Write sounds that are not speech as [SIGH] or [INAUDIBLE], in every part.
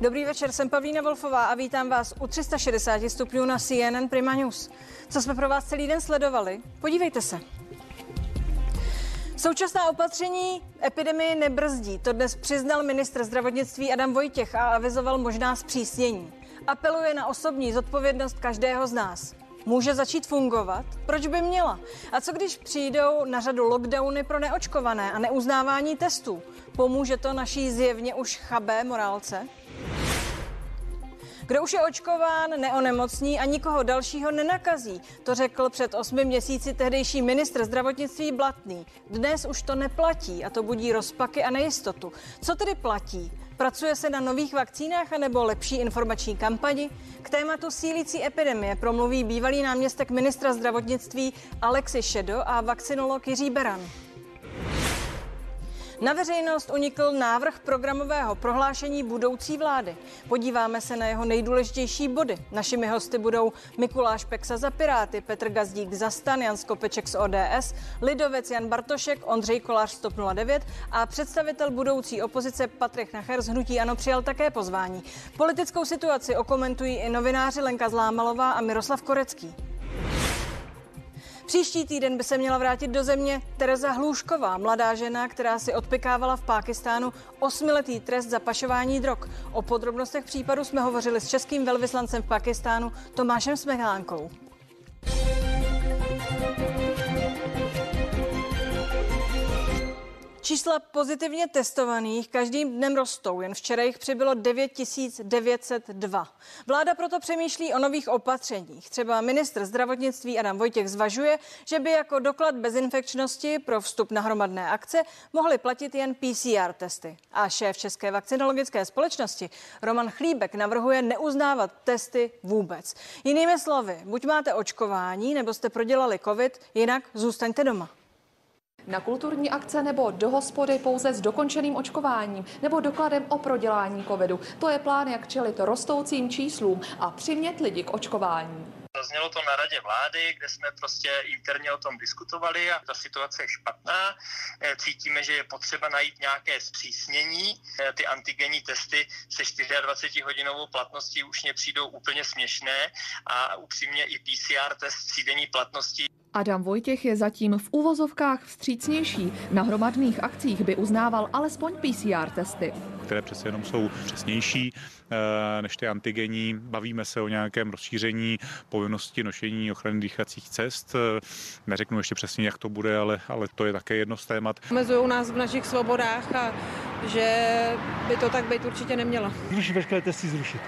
Dobrý večer, jsem Pavlína Wolfová a vítám vás u 360 stupňů na CNN Prima News. Co jsme pro vás celý den sledovali? Podívejte se. Současná opatření epidemii nebrzdí. To dnes přiznal ministr zdravotnictví Adam Vojtěch a avizoval možná zpřísnění. Apeluje na osobní zodpovědnost každého z nás. Může začít fungovat? Proč by měla? A co když přijdou na řadu lockdowny pro neočkované a neuznávání testů? Pomůže to naší zjevně už chabé morálce? Kdo už je očkován, neonemocní a nikoho dalšího nenakazí. To řekl před osmi měsíci tehdejší ministr zdravotnictví Blatný. Dnes už to neplatí a to budí rozpaky a nejistotu. Co tedy platí? Pracuje se na nových vakcínách anebo lepší informační kampani? K tématu sílící epidemie promluví bývalý náměstek ministra zdravotnictví Alexi Šedo a vakcinolog Jiří Beran. Na veřejnost unikl návrh programového prohlášení budoucí vlády. Podíváme se na jeho nejdůležitější body. Našimi hosty budou Mikuláš Peksa za Piráty, Petr Gazdík za Stan, Jan Skopeček z ODS, Lidovec Jan Bartošek, Ondřej Kolář z 09 a představitel budoucí opozice Patrik Nacher z Hnutí Ano přijal také pozvání. Politickou situaci okomentují i novináři Lenka Zlámalová a Miroslav Korecký. Příští týden by se měla vrátit do země Tereza Hlušková, mladá žena, která si odpikávala v Pákistánu osmiletý trest za pašování drog. O podrobnostech případu jsme hovořili s českým velvyslancem v Pakistánu Tomášem Smehánkou. Čísla pozitivně testovaných každým dnem rostou. Jen včera jich přibylo 9902. Vláda proto přemýšlí o nových opatřeních. Třeba ministr zdravotnictví Adam Vojtěch zvažuje, že by jako doklad bezinfekčnosti pro vstup na hromadné akce mohly platit jen PCR testy. A šéf České vakcinologické společnosti Roman Chlíbek navrhuje neuznávat testy vůbec. Jinými slovy, buď máte očkování, nebo jste prodělali COVID, jinak zůstaňte doma. Na kulturní akce nebo do hospody pouze s dokončeným očkováním nebo dokladem o prodělání covidu. To je plán, jak čelit rostoucím číslům a přimět lidi k očkování. Zaznělo to na radě vlády, kde jsme prostě interně o tom diskutovali a ta situace je špatná. Eh, cítíme, že je potřeba najít nějaké zpřísnění. Eh, ty antigenní testy se 24 hodinovou platností už mě přijdou úplně směšné a upřímně i PCR test třídenní platnosti Adam Vojtěch je zatím v uvozovkách vstřícnější. Na hromadných akcích by uznával alespoň PCR testy. Které přece jenom jsou přesnější eh, než ty antigenní. Bavíme se o nějakém rozšíření povinnosti nošení ochrany dýchacích cest. Eh, neřeknu ještě přesně, jak to bude, ale, ale to je také jedno z témat. Omezují nás v našich svobodách a že by to tak být určitě nemělo. Zrušit veškeré testy zrušit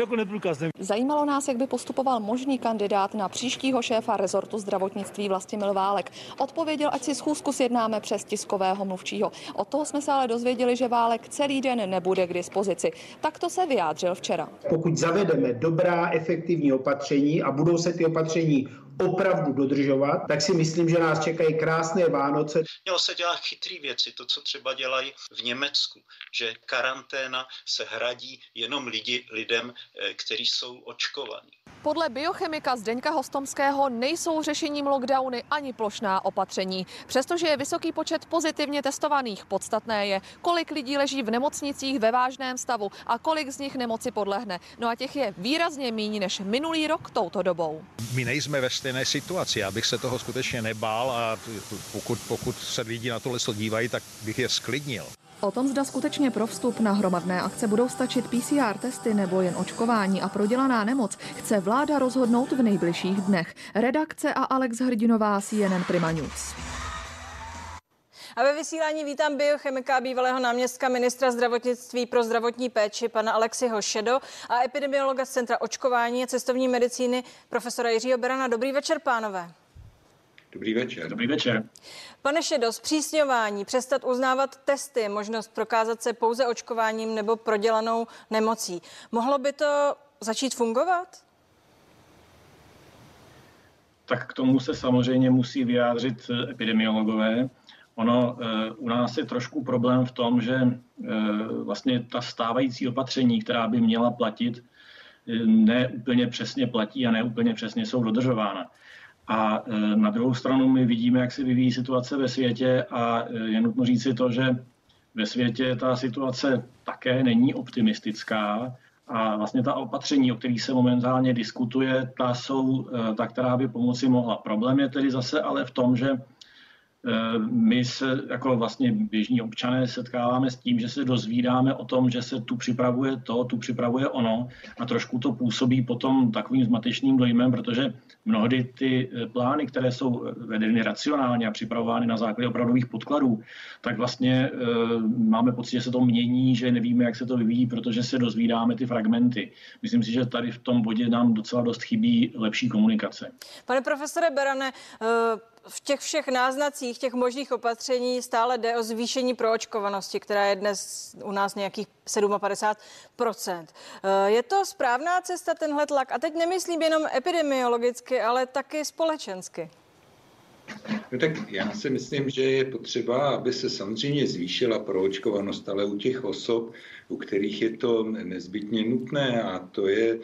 jako neprůkazem. Zajímalo nás, jak by postupoval možný kandidát na příštího šéfa rezortu zdravotnictví Vlastimil Válek. Odpověděl, ať si schůzku sjednáme přes tiskového mluvčího. Od toho jsme se ale dozvěděli, že Válek celý den nebude k dispozici. Tak to se vyjádřil včera. Pokud zavedeme dobrá, efektivní opatření a budou se ty opatření opravdu dodržovat, tak si myslím, že nás čekají krásné Vánoce. Mělo se dělat chytrý věci, to, co třeba dělají v Německu, že karanténa se hradí jenom lidi, lidem, eh, kteří jsou očkovaní. Podle biochemika Zdeňka Hostomského nejsou řešením lockdowny ani plošná opatření. Přestože je vysoký počet pozitivně testovaných, podstatné je, kolik lidí leží v nemocnicích ve vážném stavu a kolik z nich nemoci podlehne. No a těch je výrazně méně než minulý rok touto dobou. My nejsme ve stejné situaci, abych se toho skutečně nebál a pokud, pokud se lidi na tohle dívají, tak bych je sklidnil. O tom, zda skutečně pro vstup na hromadné akce budou stačit PCR testy nebo jen očkování a prodělaná nemoc, chce vláda rozhodnout v nejbližších dnech. Redakce a Alex Hrdinová, CNN Prima News. A ve vysílání vítám biochemika bývalého náměstka ministra zdravotnictví pro zdravotní péči pana Alexiho Šedo a epidemiologa z Centra očkování a cestovní medicíny profesora Jiřího Berana. Dobrý večer, pánové. Dobrý večer. Dobrý večer. Pane Šedo, zpřísňování, přestat uznávat testy, možnost prokázat se pouze očkováním nebo prodělanou nemocí. Mohlo by to začít fungovat? Tak k tomu se samozřejmě musí vyjádřit epidemiologové. Ono e, u nás je trošku problém v tom, že e, vlastně ta stávající opatření, která by měla platit, e, ne úplně přesně platí a ne úplně přesně jsou dodržována. A na druhou stranu my vidíme, jak se vyvíjí situace ve světě a je nutno říci to, že ve světě ta situace také není optimistická a vlastně ta opatření, o kterých se momentálně diskutuje, ta jsou ta, která by pomoci mohla. Problém je tedy zase ale v tom, že Eh, my se jako vlastně běžní občané setkáváme s tím, že se dozvídáme o tom, že se tu připravuje to, tu připravuje ono a trošku to působí potom takovým zmatečným dojmem, protože mnohdy ty eh, plány, které jsou vedeny racionálně a připravovány na základě opravdových podkladů, tak vlastně máme pocit, že se to mění, že nevíme, jak se to vyvíjí, protože se dozvídáme ty fragmenty. Myslím si, že tady v tom bodě nám docela dost chybí lepší komunikace. Pane profesore Berane, v těch všech náznacích, těch možných opatření stále jde o zvýšení proočkovanosti, která je dnes u nás nějakých 57%. Eh, je to správná cesta, tenhle tlak? A teď nemyslím jenom epidemiologicky, ale taky společensky. No tak já si myslím, že je potřeba, aby se samozřejmě zvýšila proočkovanost, ale u těch osob, u kterých je to nezbytně nutné a to je,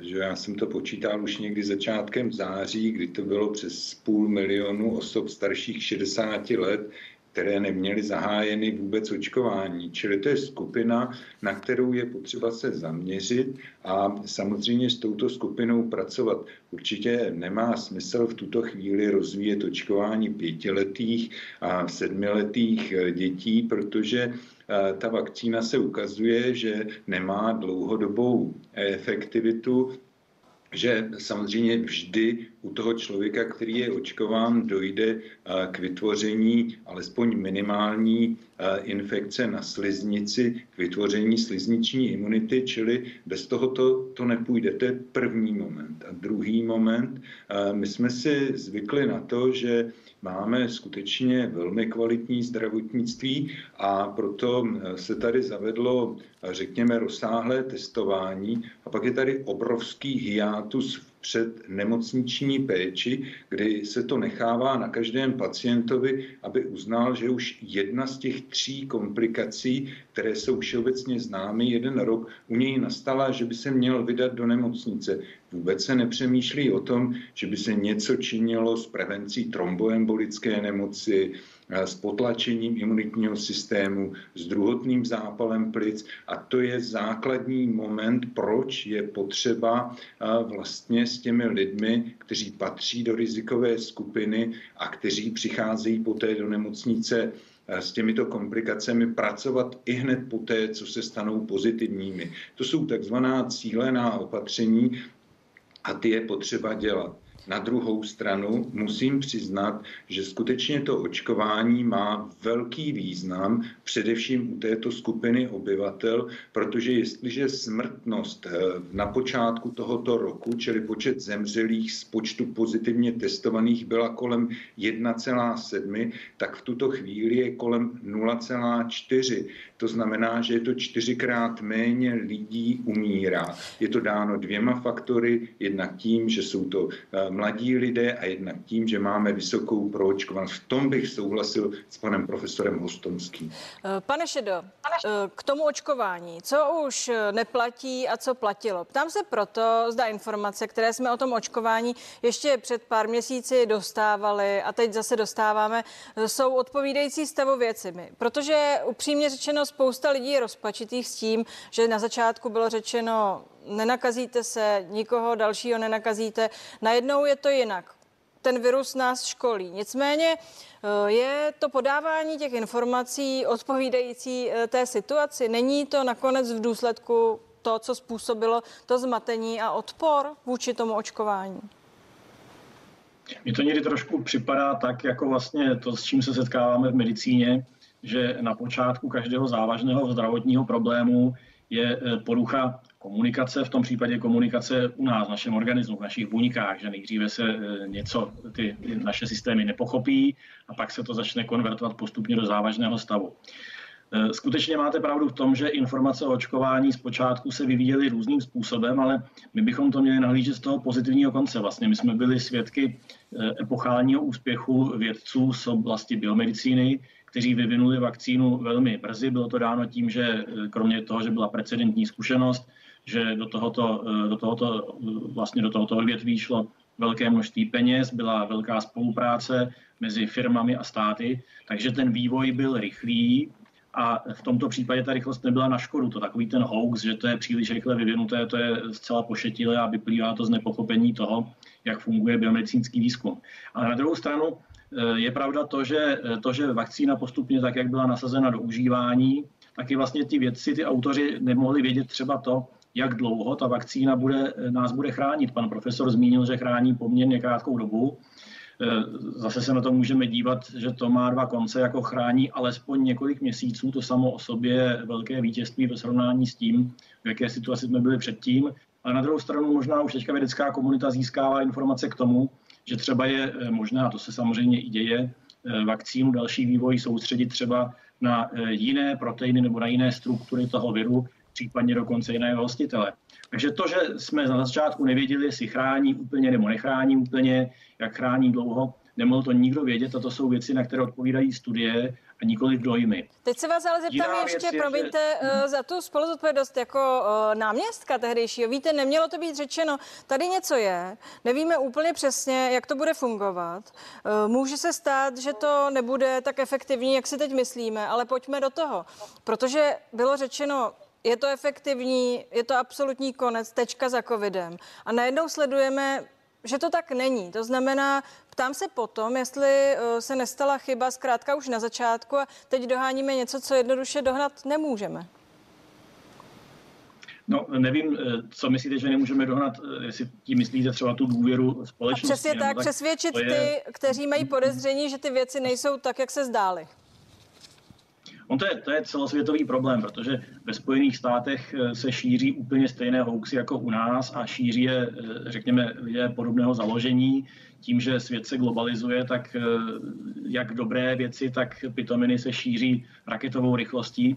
že já jsem to počítal už někdy začátkem září, kdy to bylo přes půl milionu osob starších 60 let, které neměly zahájeny vůbec očkování. Čili to je skupina, na kterou je potřeba se zaměřit a samozřejmě s touto skupinou pracovat. Určitě nemá smysl v tuto chvíli rozvíjet očkování pětiletých a sedmiletých dětí, protože eh, ta vakcína se ukazuje, že nemá dlouhodobou efektivitu že samozřejmě vždy u toho člověka, který je očkován, dojde eh, k vytvoření alespoň minimální eh, infekce na sliznici, k vytvoření slizniční imunity, čili bez toho to, nepůjde. To je první moment. A druhý moment, eh, my jsme si zvykli na to, že máme skutečně velmi kvalitní zdravotnictví a proto se tady zavedlo, řekněme, rozsáhlé testování a pak je tady obrovský hiátus před nemocniční péči, kdy se to nechává na každém pacientovi, aby uznal, že už jedna z těch tří komplikací, které jsou všeobecně známy jeden rok, u něj nastala, že by se měl vydat do nemocnice. Vůbec se nepřemýšlí o tom, že by se něco činilo s prevencí tromboembolické nemoci, s potlačením imunitního systému, s druhotným zápalem plic a to je základní moment, proč je potřeba vlastně s těmi lidmi, kteří patří do rizikové skupiny a kteří přicházejí poté do nemocnice s těmito komplikacemi pracovat i hned poté, co se stanou pozitivními. To jsou takzvaná cílená opatření a ty je potřeba dělat. Na druhou stranu musím přiznat, že skutečně to očkování má velký význam, především u této skupiny obyvatel, protože jestliže smrtnost eh, na počátku tohoto roku, čili počet zemřelých z počtu pozitivně testovaných byla kolem 1,7, tak v tuto chvíli je kolem 0,4. To znamená, že je to čtyřikrát méně lidí umírá. Je to dáno dvěma faktory, jednak tím, že jsou to eh, mladí lidé a jednak tím, že máme vysokou proočkovanost. V tom bych souhlasil s panem profesorem Hostomským. Pane Šedo, k tomu očkování, co už neplatí a co platilo? Ptám se proto, zda informace, které jsme o tom očkování ještě před pár měsíci dostávali a teď zase dostáváme, jsou odpovídající stavu věcmi. Protože upřímně řečeno spousta lidí je rozpačitých s tím, že na začátku bylo řečeno, nenakazíte se, nikoho dalšího nenakazíte. Najednou je to jinak. Ten virus nás školí. Nicméně eh, je to podávání těch informací odpovídající eh, té situaci. Není to nakonec v důsledku to, co způsobilo to zmatení a odpor vůči tomu očkování? Mně to někdy trošku připadá tak, jako vlastně to, s čím se setkáváme v medicíně, že na počátku každého závažného zdravotního problému je e, porucha komunikace, v tom případě komunikace u nás, v našem organismu, v našich buňkách, že nejdříve se e, něco, ty naše systémy nepochopí a pak se to začne konvertovat postupně do závažného stavu. E, skutečně máte pravdu v tom, že informace o očkování zpočátku se vyvíjely různým způsobem, ale my bychom to měli nahlížet z toho pozitivního konce. Vlastně my jsme byli svědky epochálního úspěchu vědců z oblasti biomedicíny, kteří vyvinuli vakcínu velmi brzy. Bylo to dáno tím, že eh, kromě toho, že byla precedentní zkušenost, že do tohoto, eh, do tohoto, eh, vlastně do tohoto odvětví šlo velké množství peněz, byla velká spolupráce mezi firmami a státy, takže ten vývoj byl rychlý a v tomto případě ta rychlost nebyla na škodu. To takový ten hoax, že to je příliš rychle vyvinuté, to je zcela pošetilé a vyplývá to z nepochopení toho, jak funguje biomedicínský výzkum. Ale na druhou stranu je pravda to, že, to, že vakcína postupně tak, jak byla nasazena do užívání, taky vlastně ti vědci, ty autoři nemohli vědět třeba to, jak dlouho ta vakcína bude, nás bude chránit. Pan profesor zmínil, že chrání poměrně krátkou dobu. Zase se na to můžeme dívat, že to má dva konce, jako chrání alespoň několik měsíců. To samo o sobě je velké vítězství ve srovnání s tím, v jaké situaci jsme byli předtím. Ale na druhou stranu možná už teďka vědecká komunita získává informace k tomu, že třeba je e, možné, a to se samozřejmě i děje, e, vakcínu další vývoj soustředit třeba na jiné proteiny nebo na jiné struktury toho viru, případně dokonce jiného hostitele. Takže to, že jsme na začátku nevěděli, jestli chrání úplně nebo nechrání úplně, jak chrání dlouho, nemohl to nikdo vědět a to jsou věci, na které odpovídají studie a nikoli dojmy. Teď se vás ale zeptám Jiná ještě, je, promiňte, že... uh, za tu spoluzodpovědnost jako uh, náměstka tehdejšího. Víte, nemělo to být řečeno, tady něco je, nevíme úplně přesně, jak to bude fungovat. Uh, může se stát, že to nebude tak efektivní, jak si teď myslíme, ale pojďme do toho. Protože bylo řečeno, je to efektivní, je to absolutní konec, tečka za covidem. A najednou sledujeme, že to tak není. To znamená, ptám se potom, jestli eh, se nestala chyba zkrátka už na začátku a teď doháníme něco, co jednoduše dohnat nemůžeme. No, nevím, eh, co myslíte, že nemůžeme dohnat, eh, jestli tím myslíte třeba tu důvěru společnosti. A přesně tak, tak, přesvědčit je... ty, kteří mají podezření, že ty věci nejsou tak, jak se zdály. On to je, to je celosvětový problém, protože ve Spojených státech eh, se šíří úplně stejné hoaxy jako u nás a šíří je, eh, řekněme, lidé podobného založení. Tím, že svět se globalizuje, tak eh, jak dobré věci, tak pitominy se šíří raketovou rychlostí.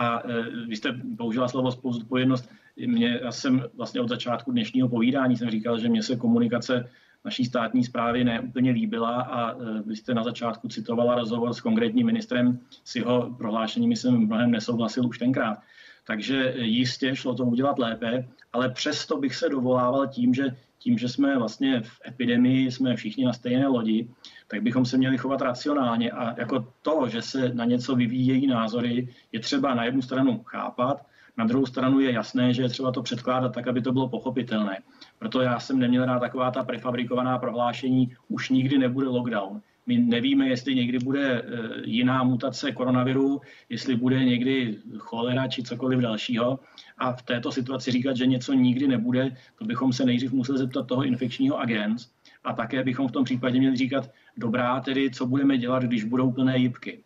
A vy jste použila slovo spoluzodpovědnost. Mě, já jsem vlastně od začátku dnešního povídání jsem říkal, že mě se komunikace naší státní zprávy neúplně líbila a e, vy jste na začátku citovala rozhovor s konkrétním ministrem, s jeho prohlášeními jsem mnohem nesouhlasil už tenkrát. Takže jistě šlo to udělat lépe, ale přesto bych se dovolával tím, že tím, že jsme vlastně v epidemii, jsme všichni na stejné lodi, tak bychom se měli chovat racionálně a jako to, že se na něco vyvíjejí názory, je třeba na jednu stranu chápat, na druhou stranu je jasné, že je třeba to předkládat tak, aby to bylo pochopitelné. Proto já jsem neměl rád taková ta prefabrikovaná prohlášení, už nikdy nebude lockdown. My nevíme, jestli někdy bude eh, jiná mutace koronaviru, jestli bude někdy cholera či cokoliv dalšího. A v této situaci říkat, že něco nikdy nebude, to bychom se nejdřív museli zeptat toho infekčního agens. A také bychom v tom případě měli říkat, dobrá, tedy co budeme dělat, když budou plné jibky.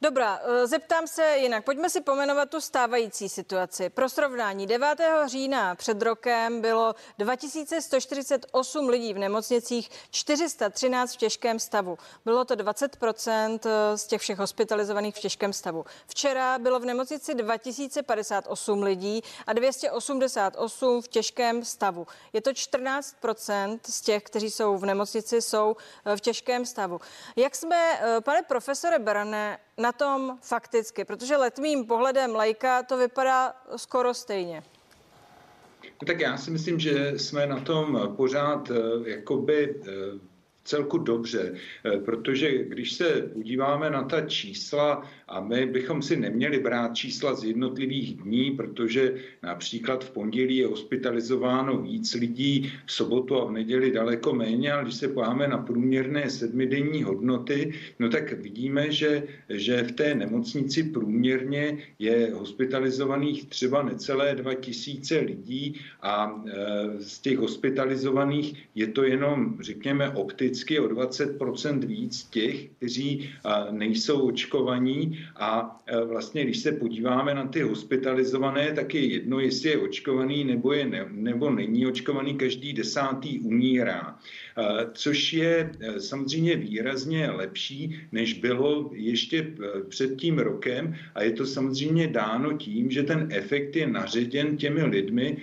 Dobrá, eh, zeptám se jinak. Pojďme si pomenovat tu stávající situaci. Pro srovnání 9. října před rokem bylo 2148 lidí v nemocnicích, 413 v těžkém stavu. Bylo to 20% eh, z těch všech hospitalizovaných v těžkém stavu. Včera bylo v nemocnici 2058 lidí a 288 v těžkém stavu. Je to 14% z těch, kteří jsou v nemocnici, jsou eh, v těžkém stavu. Jak jsme, pane profesore Berane, na tom fakticky? Protože letmým pohledem lajka to vypadá skoro stejně. No tak já si myslím, že jsme na tom pořád eh, jakoby eh, celku dobře, eh, protože když se podíváme na ta čísla, a my bychom si neměli brát čísla z jednotlivých dní, protože například v pondělí je hospitalizováno víc lidí, v sobotu a v neděli daleko méně, ale když se pojáme na průměrné sedmidenní hodnoty, no tak vidíme, že, že v té nemocnici průměrně je hospitalizovaných třeba necelé 2000 lidí a e, z těch hospitalizovaných je to jenom, řekněme, opticky o 20% víc těch, kteří nejsou očkovaní a e, vlastně, když se podíváme na ty hospitalizované, tak je jedno, jestli je očkovaný nebo, je ne, nebo není očkovaný, každý desátý umírá. E, což je e, samozřejmě výrazně lepší, než bylo ještě před tím rokem a je to samozřejmě dáno tím, že ten efekt je naředěn těmi lidmi,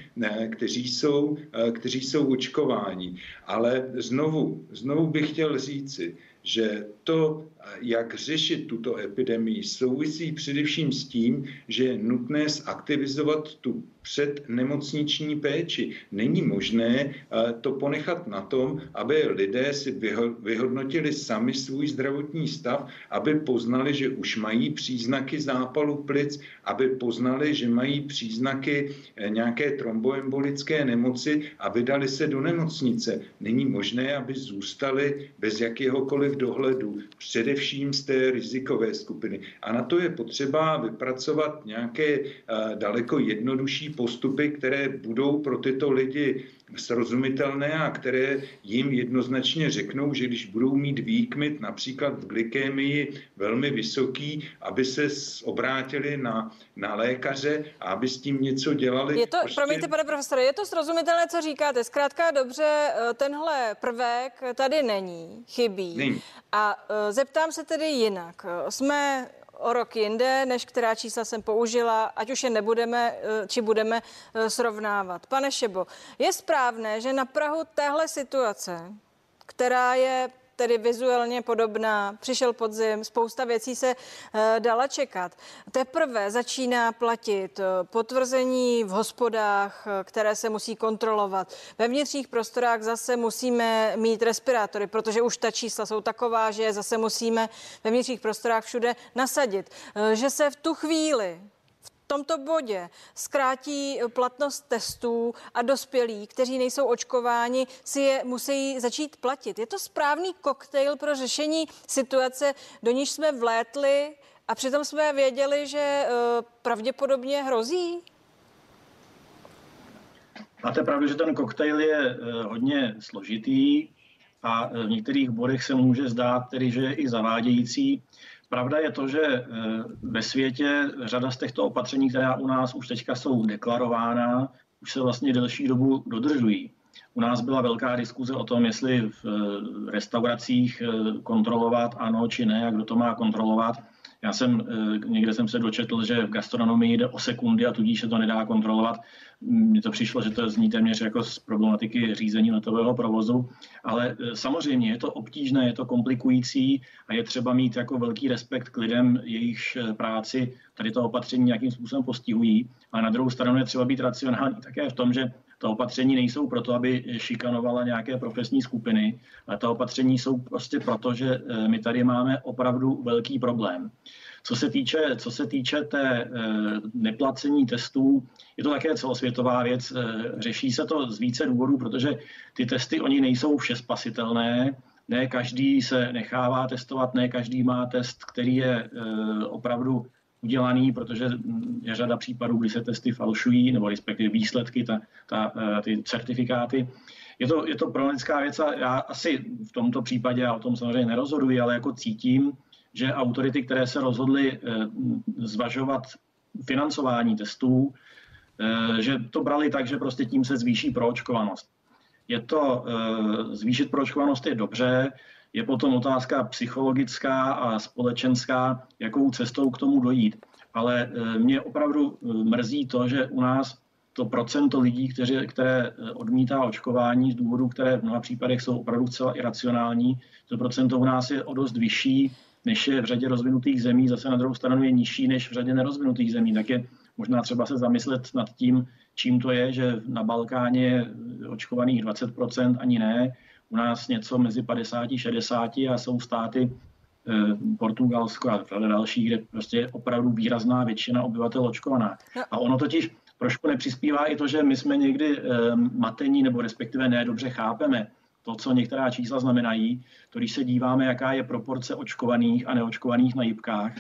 kteří jsou, kteří jsou očkováni. Ale znovu, znovu bych chtěl říci, že to jak řešit tuto epidemii, souvisí především s tím, že je nutné zaktivizovat tu přednemocniční péči. Není možné eh, to ponechat na tom, aby lidé si vyhodnotili sami svůj zdravotní stav, aby poznali, že už mají příznaky zápalu plic, aby poznali, že mají příznaky eh, nějaké tromboembolické nemoci a vydali se do nemocnice. Není možné, aby zůstali bez jakéhokoliv dohledu, především z té rizikové skupiny. A na to je potřeba vypracovat nějaké eh, daleko jednodušší postupy, které budou pro tyto lidi srozumitelné a které jim jednoznačně řeknou, že když budou mít výkmit například v glykémii velmi vysoký, aby se obrátili na, na lékaře a aby s tím něco dělali. Je to, prostě... promiňte, pane profesore, je to srozumitelné, co říkáte. Zkrátka dobře, eh, tenhle prvek tady není, chybí. Není. A eh, zeptám se tedy jinak. Jsme o rok jinde, než která čísla jsem použila, ať už je nebudeme, eh, či budeme eh, srovnávat. Pane Šebo, je správné, že na Prahu téhle situace, která je tedy vizuálně podobná. Přišel podzim, spousta věcí se uh, dala čekat. Teprve začíná platit potvrzení v hospodách, které se musí kontrolovat. Ve vnitřních prostorách zase musíme mít respirátory, protože už ta čísla jsou taková, že zase musíme ve vnitřních prostorách všude nasadit. Že se v tu chvíli tomto bodě zkrátí platnost testů a dospělí, kteří nejsou očkováni, si je musí začít platit. Je to správný koktejl pro řešení situace, do níž jsme vlétli a přitom jsme věděli, že eh, pravděpodobně hrozí? Máte pravdu, že ten koktejl je eh, hodně složitý a v některých bodech se může zdát tedy, že je i zavádějící. Pravda je to, že eh, ve světě řada z těchto opatření, která u nás už teďka jsou deklarována, už se vlastně delší dobu dodržují. U nás byla velká diskuze o tom, jestli v eh, restauracích eh, kontrolovat ano či ne, a kdo to má kontrolovat. Já jsem, někde jsem se dočetl, že v gastronomii jde o sekundy a tudíž se to nedá kontrolovat. Mně to přišlo, že to zní téměř jako z problematiky řízení letového provozu, ale e, samozřejmě je to obtížné, je to komplikující a je třeba mít jako velký respekt k lidem, jejichž e, práci tady to opatření nějakým způsobem postihují. A na druhou stranu je třeba být racionální také v tom, že ta opatření nejsou proto, aby šikanovala nějaké profesní skupiny, ale ta opatření jsou prostě proto, že e, my tady máme opravdu velký problém. Co se týče, co se týče té e, neplacení testů, je to také celosvětová věc. E, řeší se to z více důvodů, protože ty testy, oni nejsou vše spasitelné. Ne každý se nechává testovat, ne každý má test, který je opravdu udělaný, protože je řada případů, kdy se testy falšují, nebo respektive výsledky, ta, ta, ty certifikáty. Je to, je to problematická věc a já asi v tomto případě, já o tom samozřejmě nerozhoduji, ale jako cítím, že autority, které se rozhodly eh, zvažovat financování testů, eh, že to brali tak, že prostě tím se zvýší proočkovanost. Je to, eh, zvýšit proočkovanost je dobře, je potom otázka psychologická a společenská, jakou cestou k tomu dojít. Ale mě opravdu mrzí to, že u nás to procento lidí, kteři, které odmítá očkování z důvodů, které v mnoha případech jsou opravdu zcela iracionální, to procento u nás je o dost vyšší než je v řadě rozvinutých zemí, zase na druhou stranu je nižší než v řadě nerozvinutých zemí. Tak je možná třeba se zamyslet nad tím, čím to je, že na Balkáně je očkovaných 20%, ani ne. U nás něco mezi 50 a 60 a jsou státy eh, Portugalsko a další, kde prostě je opravdu výrazná většina obyvatel očkovaná. No. A ono totiž trošku nepřispívá i to, že my jsme někdy eh, matení, nebo respektive ne dobře chápeme, to, co některá čísla znamenají, to když se díváme, jaká je proporce očkovaných a neočkovaných na jibkách,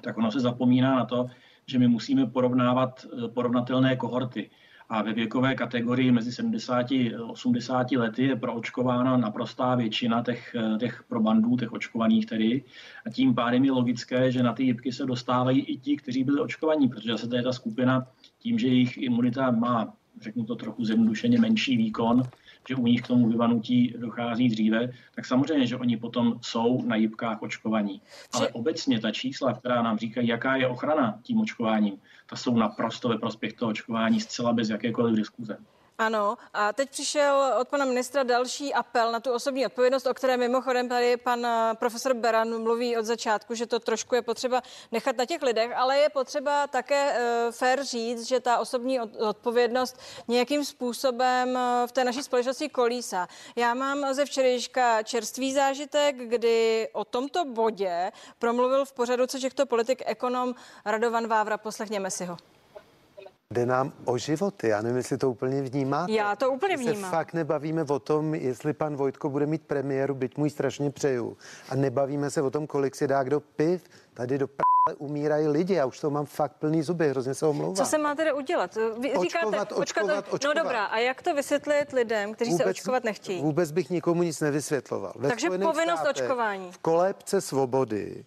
tak ono se zapomíná na to, že my musíme porovnávat eh, porovnatelné kohorty. A ve věkové kategorii mezi 70 a 80 lety je proočkována naprostá většina těch, těch probandů, těch očkovaných tedy. A tím pádem je logické, že na ty jibky se dostávají i ti, kteří byli očkovaní, protože se je ta skupina tím, že jejich imunita má, řeknu to trochu zjednodušeně, menší výkon, že u nich k tomu vyvanutí dochází dříve, tak samozřejmě, že oni potom jsou na jibkách očkovaní. Ale obecně ta čísla, která nám říkají, jaká je ochrana tím očkováním, ta jsou naprosto ve prospěch toho očkování zcela bez jakékoliv diskuze. Ano, a teď přišel od pana ministra další apel na tu osobní odpovědnost, o které mimochodem tady pan eh, profesor Beran mluví od začátku, že to trošku je potřeba nechat na těch lidech, ale je potřeba také uh, fér říct, že ta osobní odpovědnost nějakým způsobem v té naší společnosti kolísá. Já mám ze včerejška čerstvý zážitek, kdy o tomto bodě promluvil v pořadu co těchto politik ekonom Radovan Vávra. Poslechněme si ho. Jde nám o životy, já nevím, jestli to úplně vnímáte. Já to úplně vnímám. se fakt nebavíme o tom, jestli pan Vojtko bude mít premiéru, byť můj strašně přeju. A nebavíme se o tom, kolik si dá kdo piv. Tady do p***le umírají lidi, já už to mám fakt plný zuby, hrozně se omlouvám. Co se má tedy udělat? Vy očkovat, říkáte, očkovat, očkovat, očkovat. No dobrá, a jak to vysvětlit lidem, kteří vůbec, se očkovat nechtějí? Vůbec bych nikomu nic nevysvětloval. Ve Takže povinnost státech, očkování. V kolébce svobody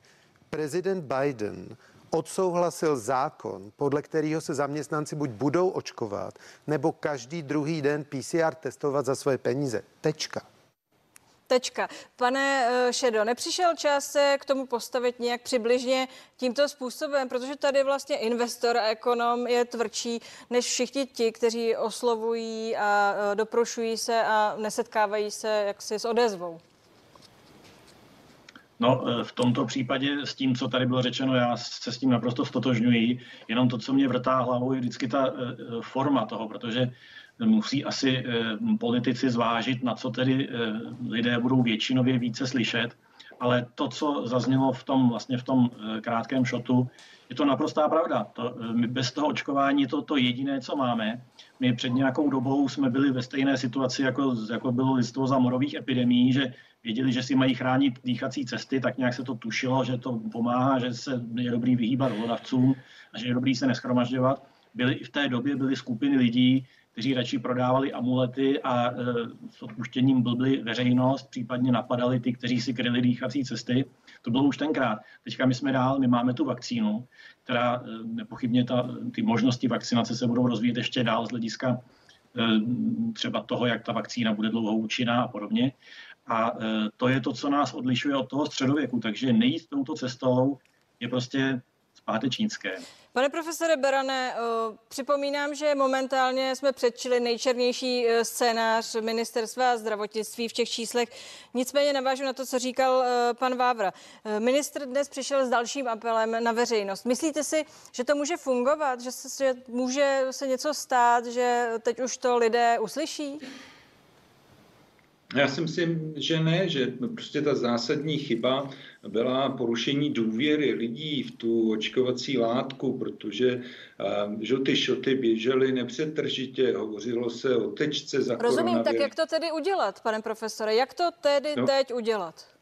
prezident Biden odsouhlasil zákon, podle kterého se zaměstnanci buď budou očkovat, nebo každý druhý den PCR testovat za svoje peníze. Tečka. Tečka. Pane eh, Šedo, nepřišel čas se k tomu postavit nějak přibližně tímto způsobem, protože tady vlastně investor a ekonom je tvrdší než všichni ti, kteří oslovují a eh, doprošují se a nesetkávají se jaksi s odezvou. No, e, v tomto případě s tím, co tady bylo řečeno, já se s tím naprosto stotožňuji. Jenom to, co mě vrtá hlavou, je vždycky ta e, e, forma toho, protože musí asi politici zvážit, na co tedy lidé budou většinově více slyšet. Ale to, co zaznělo v tom, vlastně v tom krátkém šotu, je to naprostá pravda. To, my bez toho očkování je to to jediné, co máme. My před nějakou dobou jsme byli ve stejné situaci, jako, jako bylo lidstvo za morových epidemí, že věděli, že si mají chránit dýchací cesty, tak nějak se to tušilo, že to pomáhá, že se je dobrý vyhýbat hlodavcům a že je dobrý se neschromažďovat. Byly, v té době byly skupiny lidí, kteří radši prodávali amulety a e, s odpuštěním blbli veřejnost, případně napadali ty, kteří si kryli dýchací cesty. To bylo už tenkrát. Teďka my jsme dál, my máme tu vakcínu, která e, nepochybně ta, ty možnosti vakcinace se budou rozvíjet ještě dál z hlediska e, třeba toho, jak ta vakcína bude dlouho účinná a podobně. A e, to je to, co nás odlišuje od toho středověku. Takže nejít touto cestou je prostě zpátečnické. Pane profesore Berane, e, připomínám, že momentálně jsme předčili nejčernější e, scénář ministerstva zdravotnictví v těch číslech. Nicméně navážu na to, co říkal pan Vávra. Ministr dnes přišel s dalším apelem na veřejnost. Myslíte si, že to může fungovat, že, se, že může se něco stát, že teď už to lidé uslyší? Já si myslím, že ne, že prostě ta zásadní chyba byla porušení důvěry lidí v tu očkovací látku, protože uh, že ty šoty běžely nepřetržitě, hovořilo se o tečce za Rozumím, tak jak to tedy udělat, pane profesore, jak to tedy no. teď udělat?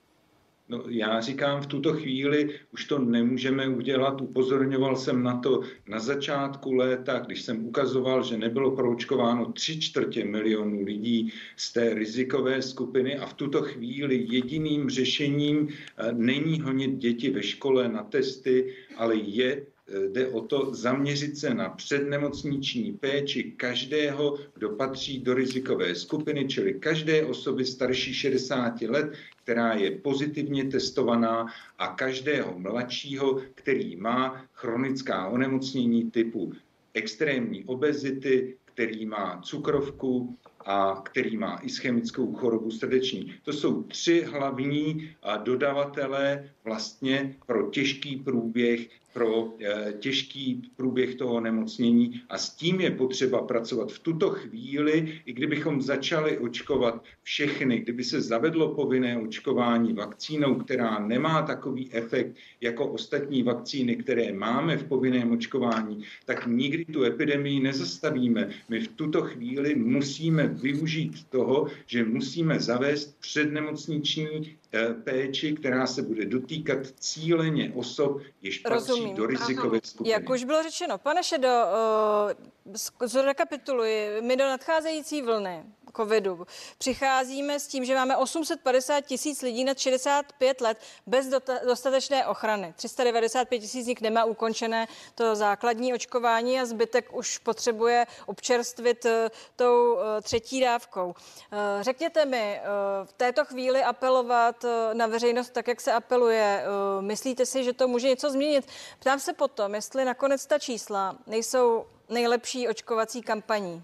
No, já říkám, v tuto chvíli už to nemůžeme udělat. Upozorňoval jsem na to na začátku léta, když jsem ukazoval, že nebylo proočkováno tři čtvrtě milionů lidí z té rizikové skupiny a v tuto chvíli jediným řešením eh, není honit děti ve škole na testy, ale je jde o to zaměřit se na přednemocniční péči každého, kdo patří do rizikové skupiny, čili každé osoby starší 60 let, která je pozitivně testovaná a každého mladšího, který má chronická onemocnění typu extrémní obezity, který má cukrovku a který má ischemickou chorobu srdeční. To jsou tři hlavní dodavatelé vlastně pro těžký průběh pro eh, těžký průběh toho nemocnění a s tím je potřeba pracovat v tuto chvíli, i kdybychom začali očkovat všechny, kdyby se zavedlo povinné očkování vakcínou, která nemá takový efekt jako ostatní vakcíny, které máme v povinném očkování, tak nikdy tu epidemii nezastavíme. My v tuto chvíli musíme využít toho, že musíme zavést přednemocniční péči, která se bude dotýkat cíleně osob, jež patří Rozumím. do rizikové skupiny. Jak už bylo řečeno, pane Šedo, uh, zrekapituluji, my do nadcházející vlny covidu. Přicházíme s tím, že máme 850 tisíc lidí nad 65 let bez dostatečné ochrany. 395 tisíc z nich nemá ukončené to základní očkování a zbytek už potřebuje občerstvit eh, tou eh, třetí dávkou. Eh, řekněte mi, v této chvíli apelovat na veřejnost tak, jak se apeluje, myslíte si, že to může něco změnit? Ptám se potom, jestli nakonec ta čísla nejsou nejlepší očkovací kampaní.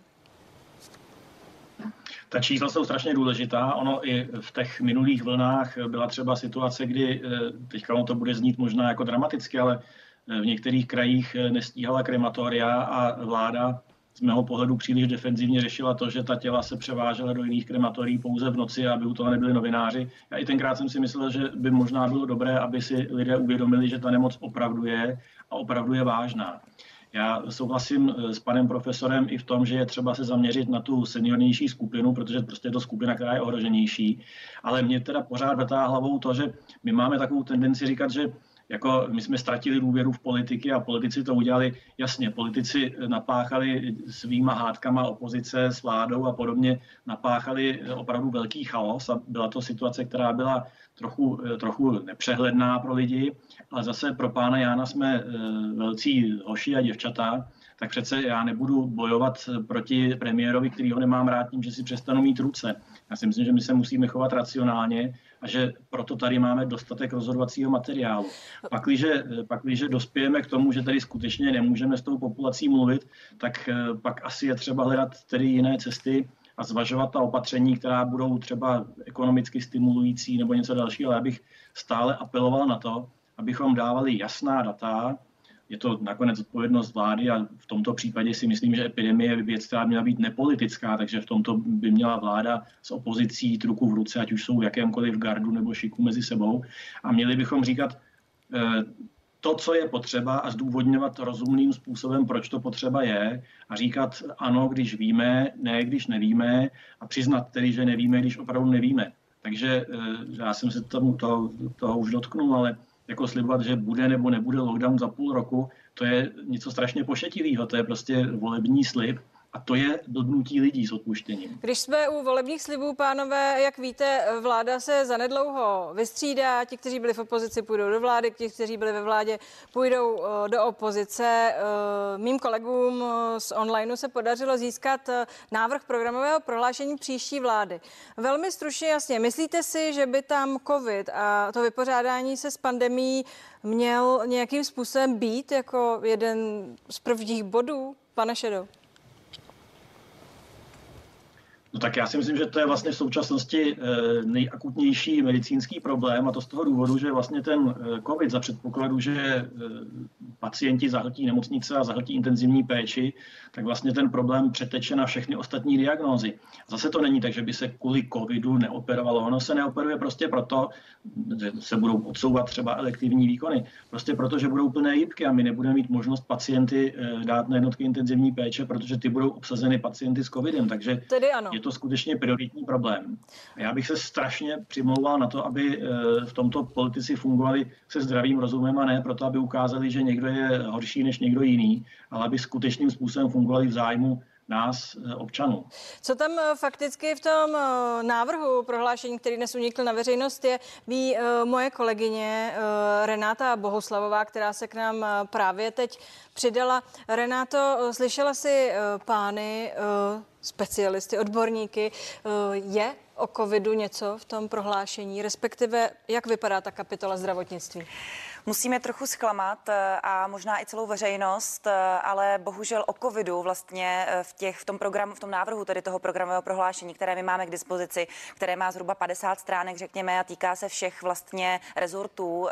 Ta čísla jsou strašně důležitá. Ono i v těch minulých vlnách byla třeba situace, kdy, teďka ono to bude znít možná jako dramaticky, ale v některých krajích nestíhala krematoria a vláda z mého pohledu příliš defenzivně řešila to, že ta těla se převážela do jiných krematorií pouze v noci, aby u toho nebyli novináři. Já i tenkrát jsem si myslel, že by možná bylo dobré, aby si lidé uvědomili, že ta nemoc opravdu je a opravdu je vážná. Já souhlasím eh, s panem profesorem i v tom, že je třeba se zaměřit na tu seniornější skupinu, protože prostě je to skupina, která je ohroženější. Ale mě teda pořád vrtá hlavou to, že my máme takovou tendenci říkat, že jako my jsme ztratili důvěru v politiky a politici to udělali. Jasně, politici napáchali svýma hádkama opozice s vládou a podobně, napáchali opravdu velký chaos a byla to situace, která byla trochu, trochu nepřehledná pro lidi, ale zase pro pána Jána jsme eh, velcí hoši a děvčata, tak přece já nebudu bojovat proti premiérovi, který ho nemám rád tím, že si přestanu mít ruce. Já si myslím, že my se musíme chovat racionálně a že proto tady máme dostatek rozhodovacího materiálu. Pakliže, pakliže dospějeme k tomu, že tady skutečně nemůžeme s tou populací mluvit, tak eh, pak asi je třeba hledat tedy jiné cesty a zvažovat ta opatření, která budou třeba ekonomicky stimulující nebo něco dalšího, ale já bych stále apeloval na to, abychom dávali jasná data, je to nakonec odpovědnost vlády a v tomto případě si myslím, že epidemie je věc, která měla být nepolitická, takže v tomto by měla vláda s opozicí jít ruku v ruce, ať už jsou v jakémkoliv gardu nebo šiku mezi sebou. A měli bychom říkat, eh, to, co je potřeba a zdůvodňovat rozumným způsobem, proč to potřeba je a říkat ano, když víme, ne, když nevíme a přiznat tedy, že nevíme, když opravdu nevíme. Takže eh, já jsem se tomu toho, toho už dotknul, ale jako slibovat, že bude nebo nebude lockdown za půl roku, to je něco strašně pošetilého, to je prostě volební slib a to je dodnutí lidí s odpuštěním. Když jsme u volebních slibů, pánové, jak víte, vláda se zanedlouho vystřídá. Ti, kteří byli v opozici, půjdou do vlády, ti, kteří byli ve vládě, půjdou eh, do opozice. Eh, mým kolegům eh, z onlineu se podařilo získat návrh programového prohlášení příští vlády. Velmi stručně jasně, myslíte si, že by tam COVID a to vypořádání se s pandemí měl nějakým způsobem být jako jeden z prvních bodů, pane Šedo? No tak já si myslím, že to je vlastně v současnosti eh, nejakutnější medicínský problém a to z toho důvodu, že vlastně ten eh, COVID za předpokladu, že eh, pacienti zahltí nemocnice a zahltí intenzivní péči, tak vlastně ten problém přeteče na všechny ostatní diagnózy. Zase to není tak, že by se kvůli covidu neoperovalo. Ono se neoperuje prostě proto, že se budou odsouvat třeba elektivní výkony. Prostě proto, že budou plné jípky a my nebudeme mít možnost pacienty dát na jednotky intenzivní péče, protože ty budou obsazeny pacienty s covidem. Takže Tedy ano. je to skutečně prioritní problém. A já bych se strašně přimlouval na to, aby eh, v tomto politici fungovali se zdravým rozumem a ne proto, aby ukázali, že někdo je horší než někdo jiný, ale aby skutečným způsobem fungovali v zájmu nás, eh, občanů. Co tam eh, fakticky v tom návrhu prohlášení, který dnes unikl na veřejnost, je, ví moje kolegyně Renáta Bohuslavová, která se k nám právě teď přidala. Renáto, slyšela si pány specialisty, odborníky. Eh, je o covidu něco v tom prohlášení, respektive jak vypadá ta kapitola zdravotnictví? Musíme trochu zklamat eh, a možná i celou veřejnost, eh, ale bohužel o covidu vlastně v, těch, v tom programu, v tom návrhu tedy toho programového prohlášení, které my máme k dispozici, které má zhruba 50 stránek, řekněme, a týká se všech vlastně rezortů,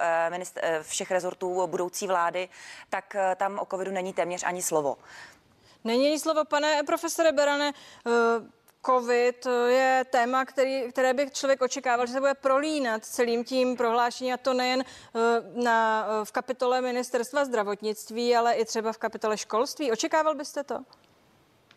všech rezortů budoucí vlády, tak tam o covidu není téměř ani slovo. Není slovo, pane profesore Berane. Eh, COVID je téma, který, které by člověk očekával, že se bude prolínat celým tím prohlášením, a to nejen eh, na, eh, v kapitole ministerstva zdravotnictví, ale i třeba v kapitole školství. Očekával byste to?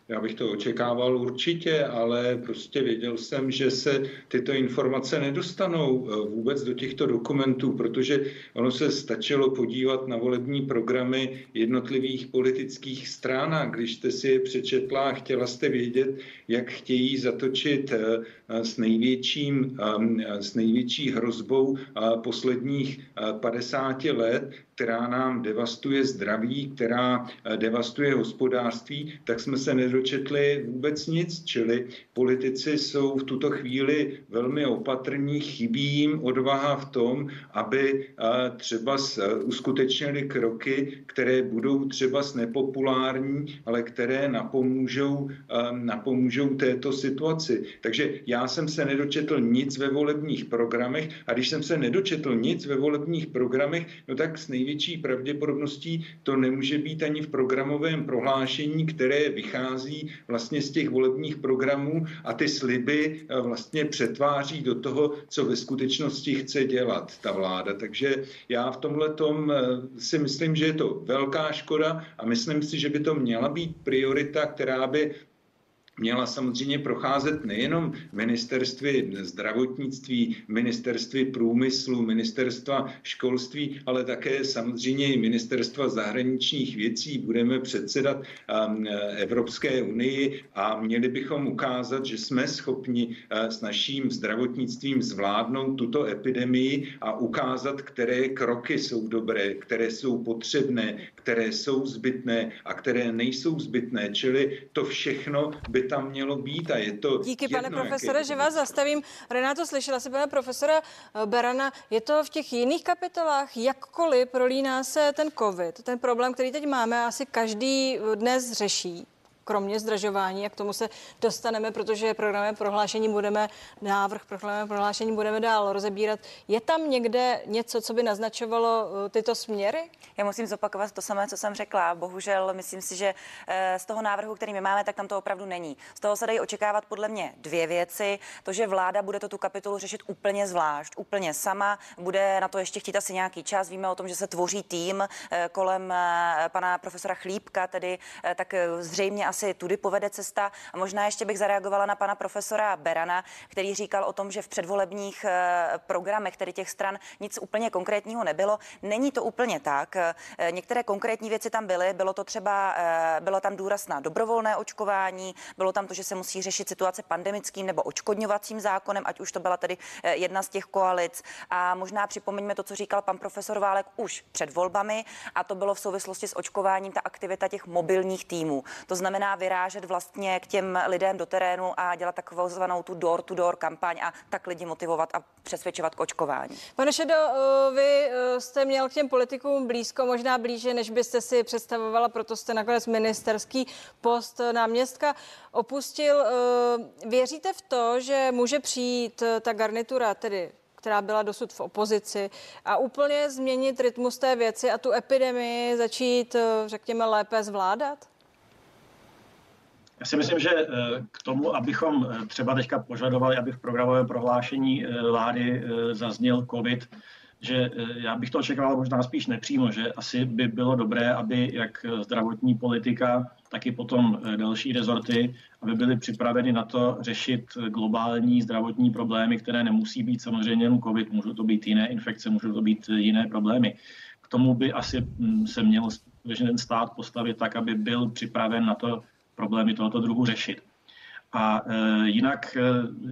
Já bych to očekával určitě, ale prostě věděl jsem, že se tyto informace nedostanou eh, vůbec do těchto dokumentů, protože ono se stačilo podívat na volební programy jednotlivých politických stran a když jste si je přečetla a chtěla jste vědět, jak chtějí zatočit eh, s, největším, s největší hrozbou posledních 50 let, která nám devastuje zdraví, která eh, devastuje hospodářství, tak jsme se nedočetli vůbec nic. Čili politici jsou v tuto chvíli velmi opatrní, chybí jim odvaha v tom, aby eh, třeba uskutečnili kroky, které budou třeba nepopulární, ale které napomůžou, napomůžou této situaci. Takže já jsem se nedočetl nic ve volebních programech a když jsem se nedočetl nic ve volebních programech, no tak s největší pravděpodobností to nemůže být ani v programovém prohlášení, které vychází vlastně z těch volebních programů a ty sliby eh, vlastně přetváří do toho, co ve skutečnosti chce dělat ta vláda. Takže já v tomhle tom eh, si myslím, že je to velká škoda a myslím si, že by to měla být priorita, která by měla samozřejmě procházet nejenom ministerství zdravotnictví, ministerství průmyslu, ministerstva školství, ale také samozřejmě i ministerstva zahraničních věcí. Budeme předsedat um, Evropské unii a měli bychom ukázat, že jsme schopni uh, s naším zdravotnictvím zvládnout tuto epidemii a ukázat, které kroky jsou dobré, které jsou potřebné, které jsou zbytné a které nejsou zbytné. Čili to všechno by tam mělo být a je to Díky, jedno, pane profesore, že vás zastavím. Renáto, slyšela si pana profesora eh, Berana, je to v těch jiných kapitolách, jakkoliv prolíná se ten covid, ten problém, který teď máme, asi každý dnes řeší kromě zdražování a k tomu se dostaneme, protože programové prohlášení budeme, návrh programové prohlášení budeme dál rozebírat. Je tam někde něco, co by naznačovalo uh, tyto směry? Já musím zopakovat to samé, co jsem řekla. Bohužel myslím si, že eh, z toho návrhu, který my máme, tak tam to opravdu není. Z toho se dají očekávat podle mě dvě věci. To, že vláda bude to tu kapitolu řešit úplně zvlášť, úplně sama, bude na to ještě chtít asi nějaký čas. Víme o tom, že se tvoří tým eh, kolem pana profesora Chlípka, tedy tak zřejmě asi tudy povede cesta. A možná ještě bych zareagovala na pana profesora Berana, který říkal o tom, že v předvolebních eh, programech tedy těch stran nic úplně konkrétního nebylo. Není to úplně tak. Eh, některé konkrétní věci tam byly. Bylo to třeba, eh, bylo tam důraz na dobrovolné očkování, bylo tam to, že se musí řešit situace pandemickým nebo očkodňovacím zákonem, ať už to byla tedy jedna z těch koalic. A možná připomeňme to, co říkal pan profesor Válek už před volbami, a to bylo v souvislosti s očkováním ta aktivita těch mobilních týmů. To znamená vyrážet vlastně k těm lidem do terénu a dělat takovou zvanou tu door-to-door kampaň a tak lidi motivovat a přesvědčovat k očkování. Pane Šedo, eh, vy eh, jste měl k těm politikům blízko, možná blíže, než byste si představovala, proto jste nakonec ministerský post náměstka opustil. Eh, věříte v to, že může přijít ta garnitura, tedy která byla dosud v opozici a úplně změnit rytmus té věci a tu epidemii začít, řekněme, lépe zvládat? Já si myslím, že eh, k tomu, abychom eh, třeba teďka požadovali, aby v programovém prohlášení eh, vlády zazněl COVID, že já bych to očekával možná spíš nepřímo, že asi by bylo dobré, aby jak zdravotní politika, tak i potom další rezorty, aby byly připraveny na to řešit globální zdravotní problémy, které nemusí být samozřejmě jen COVID, můžou to být jiné infekce, můžou to být jiné problémy. K tomu by asi hm, se měl ten stát postavit tak, aby byl připraven na to problémy tohoto druhu řešit. A e, jinak e,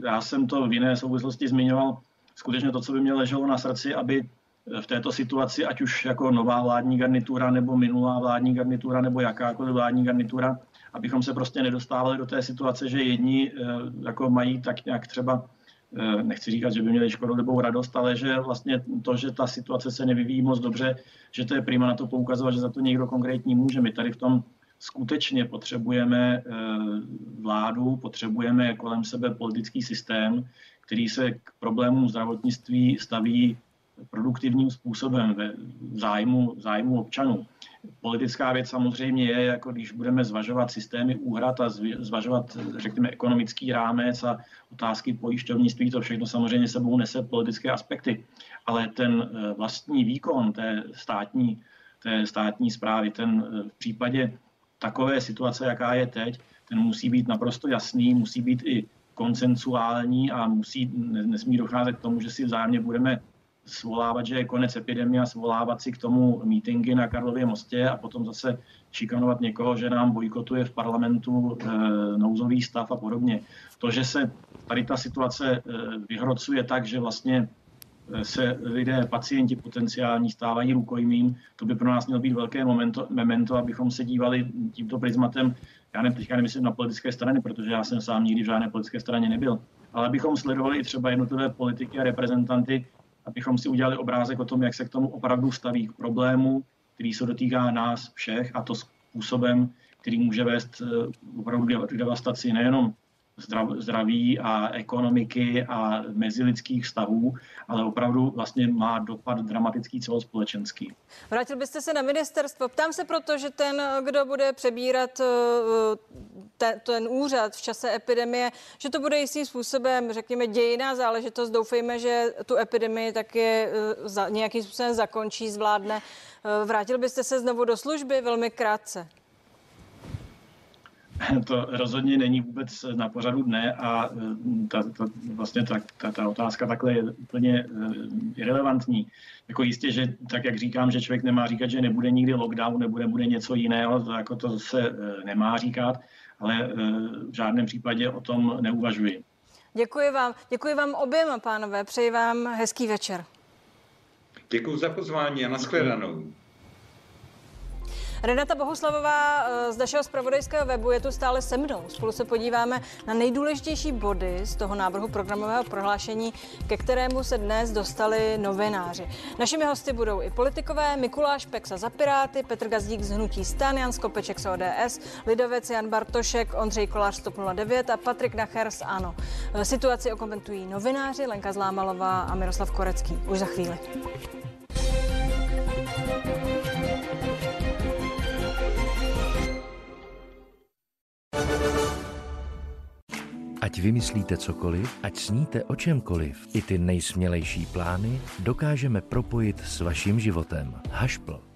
já jsem to v jiné souvislosti zmiňoval, skutečně to, co by mě leželo na srdci, aby v této situaci, ať už jako nová vládní garnitura, nebo minulá vládní garnitura, nebo jakákoliv vládní garnitura, abychom se prostě nedostávali do té situace, že jedni e, jako mají tak nějak třeba e, nechci říkat, že by měli škodolibou radost, ale že vlastně to, že ta situace se nevyvíjí moc dobře, že to je prima na to poukazovat, že za to někdo konkrétní může. My tady v tom skutečně potřebujeme eh, vládu, potřebujeme kolem sebe politický systém, který se k problémům zdravotnictví staví produktivním způsobem ve zájmu, zájmu občanů. Politická věc samozřejmě je, jako když budeme zvažovat systémy úhrad a zvažovat, řekněme, ekonomický rámec a otázky pojišťovnictví, to všechno samozřejmě sebou nese politické aspekty. Ale ten eh, vlastní výkon té státní, té státní zprávy, ten eh, v případě takové situace, jaká je teď, ten musí být naprosto jasný, musí být i koncensuální a musí, nesmí docházet k tomu, že si vzájemně budeme svolávat, že je konec epidemie a svolávat si k tomu mítingy na Karlově mostě a potom zase šikanovat někoho, že nám bojkotuje v parlamentu e, nouzový stav a podobně. To, že se tady ta situace e, vyhrocuje tak, že vlastně se lidé, pacienti potenciální stávají rukojmím, to by pro nás mělo být velké momento, memento, abychom se dívali tímto prismatem, já ne, teďka nemyslím na politické strany, protože já jsem sám nikdy v žádné politické straně nebyl, ale abychom sledovali i třeba jednotlivé politiky a reprezentanty, abychom si udělali obrázek o tom, jak se k tomu opravdu staví k problému, který se dotýká nás všech a to způsobem, který může vést eh, opravdu k devastaci nejenom zdraví a ekonomiky a mezilidských vztahů, ale opravdu vlastně má dopad dramatický celospolečenský. Vrátil byste se na ministerstvo. Ptám se proto, že ten, kdo bude přebírat eh, ten, ten úřad v čase epidemie, že to bude jistým způsobem, řekněme, dějiná záležitost. Doufejme, že tu epidemii taky eh, nějakým způsobem zakončí, zvládne. Eh, vrátil byste se znovu do služby velmi krátce. [LAUGHS] to rozhodně není vůbec na pořadu dne a e, ta, ta, vlastně ta, ta, ta otázka takhle je úplně e, irrelevantní. Jako jistě, že tak, jak říkám, že člověk nemá říkat, že nebude nikdy lockdown, nebude bude něco jiného, to, jako to se e, nemá říkat, ale v žádném případě o tom neuvažuji. Děkuji vám. Děkuji vám oběma, pánové. Přeji vám hezký večer. Děkuji za pozvání a nashledanou. Renata Bohuslavová eh, z našeho zpravodajského webu je tu stále se mnou. Spolu se podíváme na nejdůležitější body z toho návrhu programového prohlášení, ke kterému se dnes dostali novináři. Našimi hosty budou i politikové Mikuláš Peksa za Piráty, Petr Gazdík z Hnutí Stan, Jan Skopeček z ODS, Lidovec Jan Bartošek, Ondřej Kolář z 09 a Patrik Nacher z ANO. Eh, situaci okomentují novináři Lenka Zlámalová a Miroslav Korecký. Už za chvíli. Ať vymyslíte cokoliv, ať sníte o čemkoliv, i ty nejsmělejší plány dokážeme propojit s vaším životem. Hašpl.